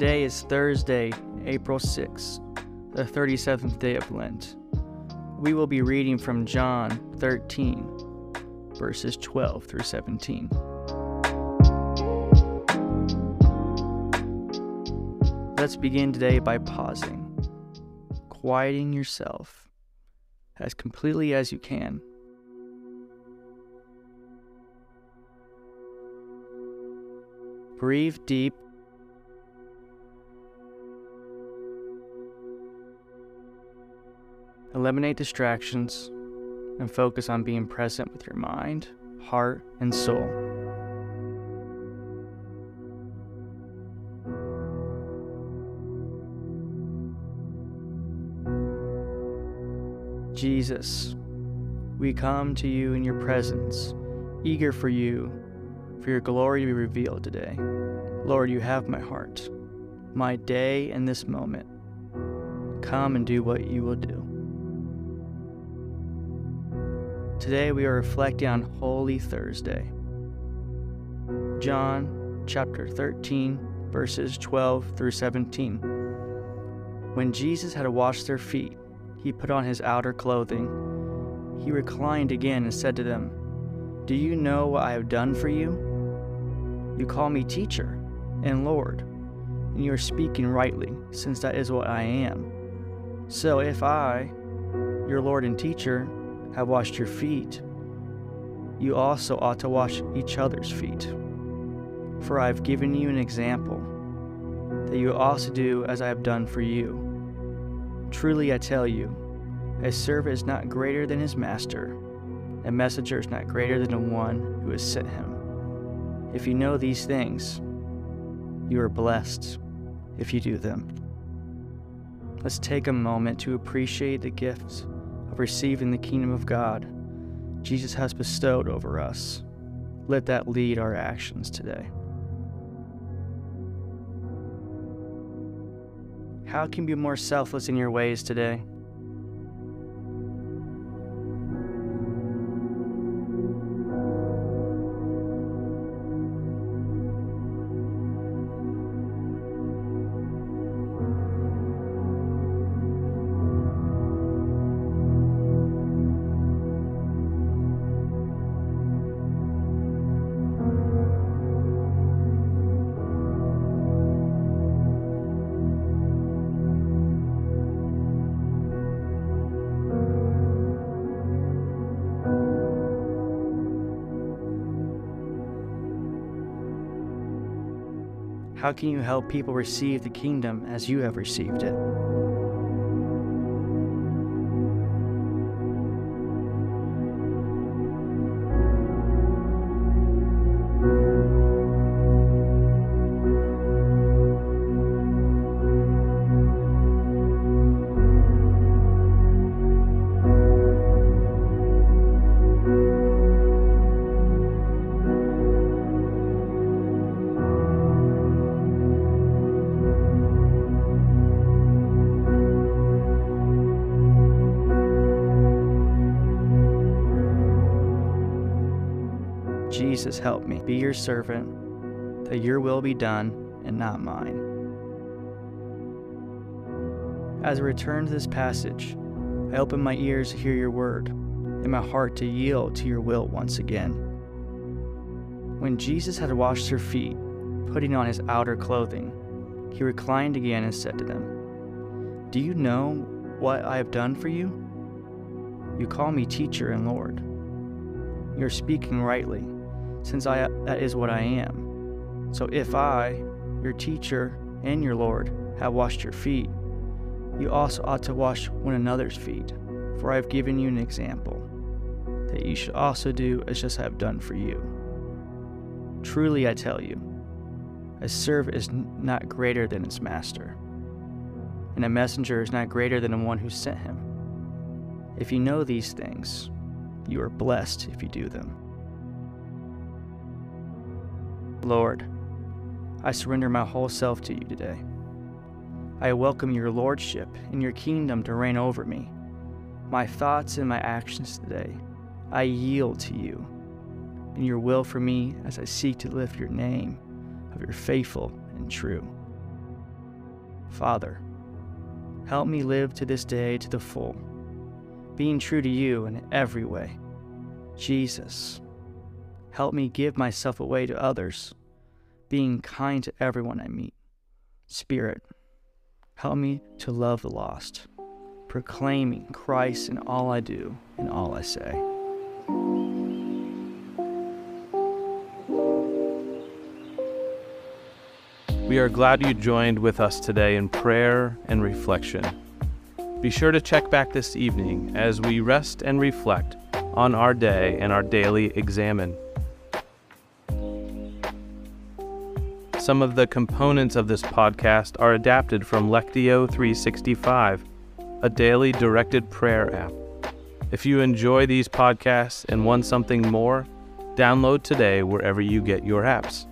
Today is Thursday, April 6th, the 37th day of Lent. We will be reading from John 13, verses 12 through 17. Let's begin today by pausing, quieting yourself as completely as you can. Breathe deep. Eliminate distractions and focus on being present with your mind, heart, and soul. Jesus, we come to you in your presence, eager for you, for your glory to be revealed today. Lord, you have my heart, my day, and this moment. Come and do what you will do. Today we are reflecting on Holy Thursday. John chapter 13, verses 12 through 17. When Jesus had washed their feet, he put on his outer clothing. He reclined again and said to them, Do you know what I have done for you? You call me teacher and Lord, and you are speaking rightly, since that is what I am. So if I, your Lord and teacher, have washed your feet, you also ought to wash each other's feet. For I have given you an example, that you also do as I have done for you. Truly I tell you, a servant is not greater than his master, a messenger is not greater than the one who has sent him. If you know these things, you are blessed if you do them. Let's take a moment to appreciate the gift of receiving the kingdom of God Jesus has bestowed over us. Let that lead our actions today. How can you be more selfless in your ways today? How can you help people receive the kingdom as you have received it? Jesus, help me be your servant, that your will be done and not mine. As I return to this passage, I open my ears to hear your word and my heart to yield to your will once again. When Jesus had washed their feet, putting on his outer clothing, he reclined again and said to them, Do you know what I have done for you? You call me teacher and Lord. You are speaking rightly since I, that is what I am. So if I, your teacher and your Lord, have washed your feet, you also ought to wash one another's feet. For I have given you an example, that you should also do as just I have done for you. Truly I tell you, a servant is not greater than his master, and a messenger is not greater than the one who sent him. If you know these things, you are blessed if you do them. Lord, I surrender my whole self to you today. I welcome your lordship and your kingdom to reign over me. My thoughts and my actions today, I yield to you and your will for me as I seek to lift your name of your faithful and true. Father, help me live to this day to the full, being true to you in every way. Jesus, help me give myself away to others, being kind to everyone I meet. Spirit, help me to love the lost, proclaiming Christ in all I do and all I say. We are glad you joined with us today in prayer and reflection. Be sure to check back this evening as we rest and reflect on our day and our daily examine. Some of the components of this podcast are adapted from Lectio 365, a daily directed prayer app. If you enjoy these podcasts and want something more, download today wherever you get your apps.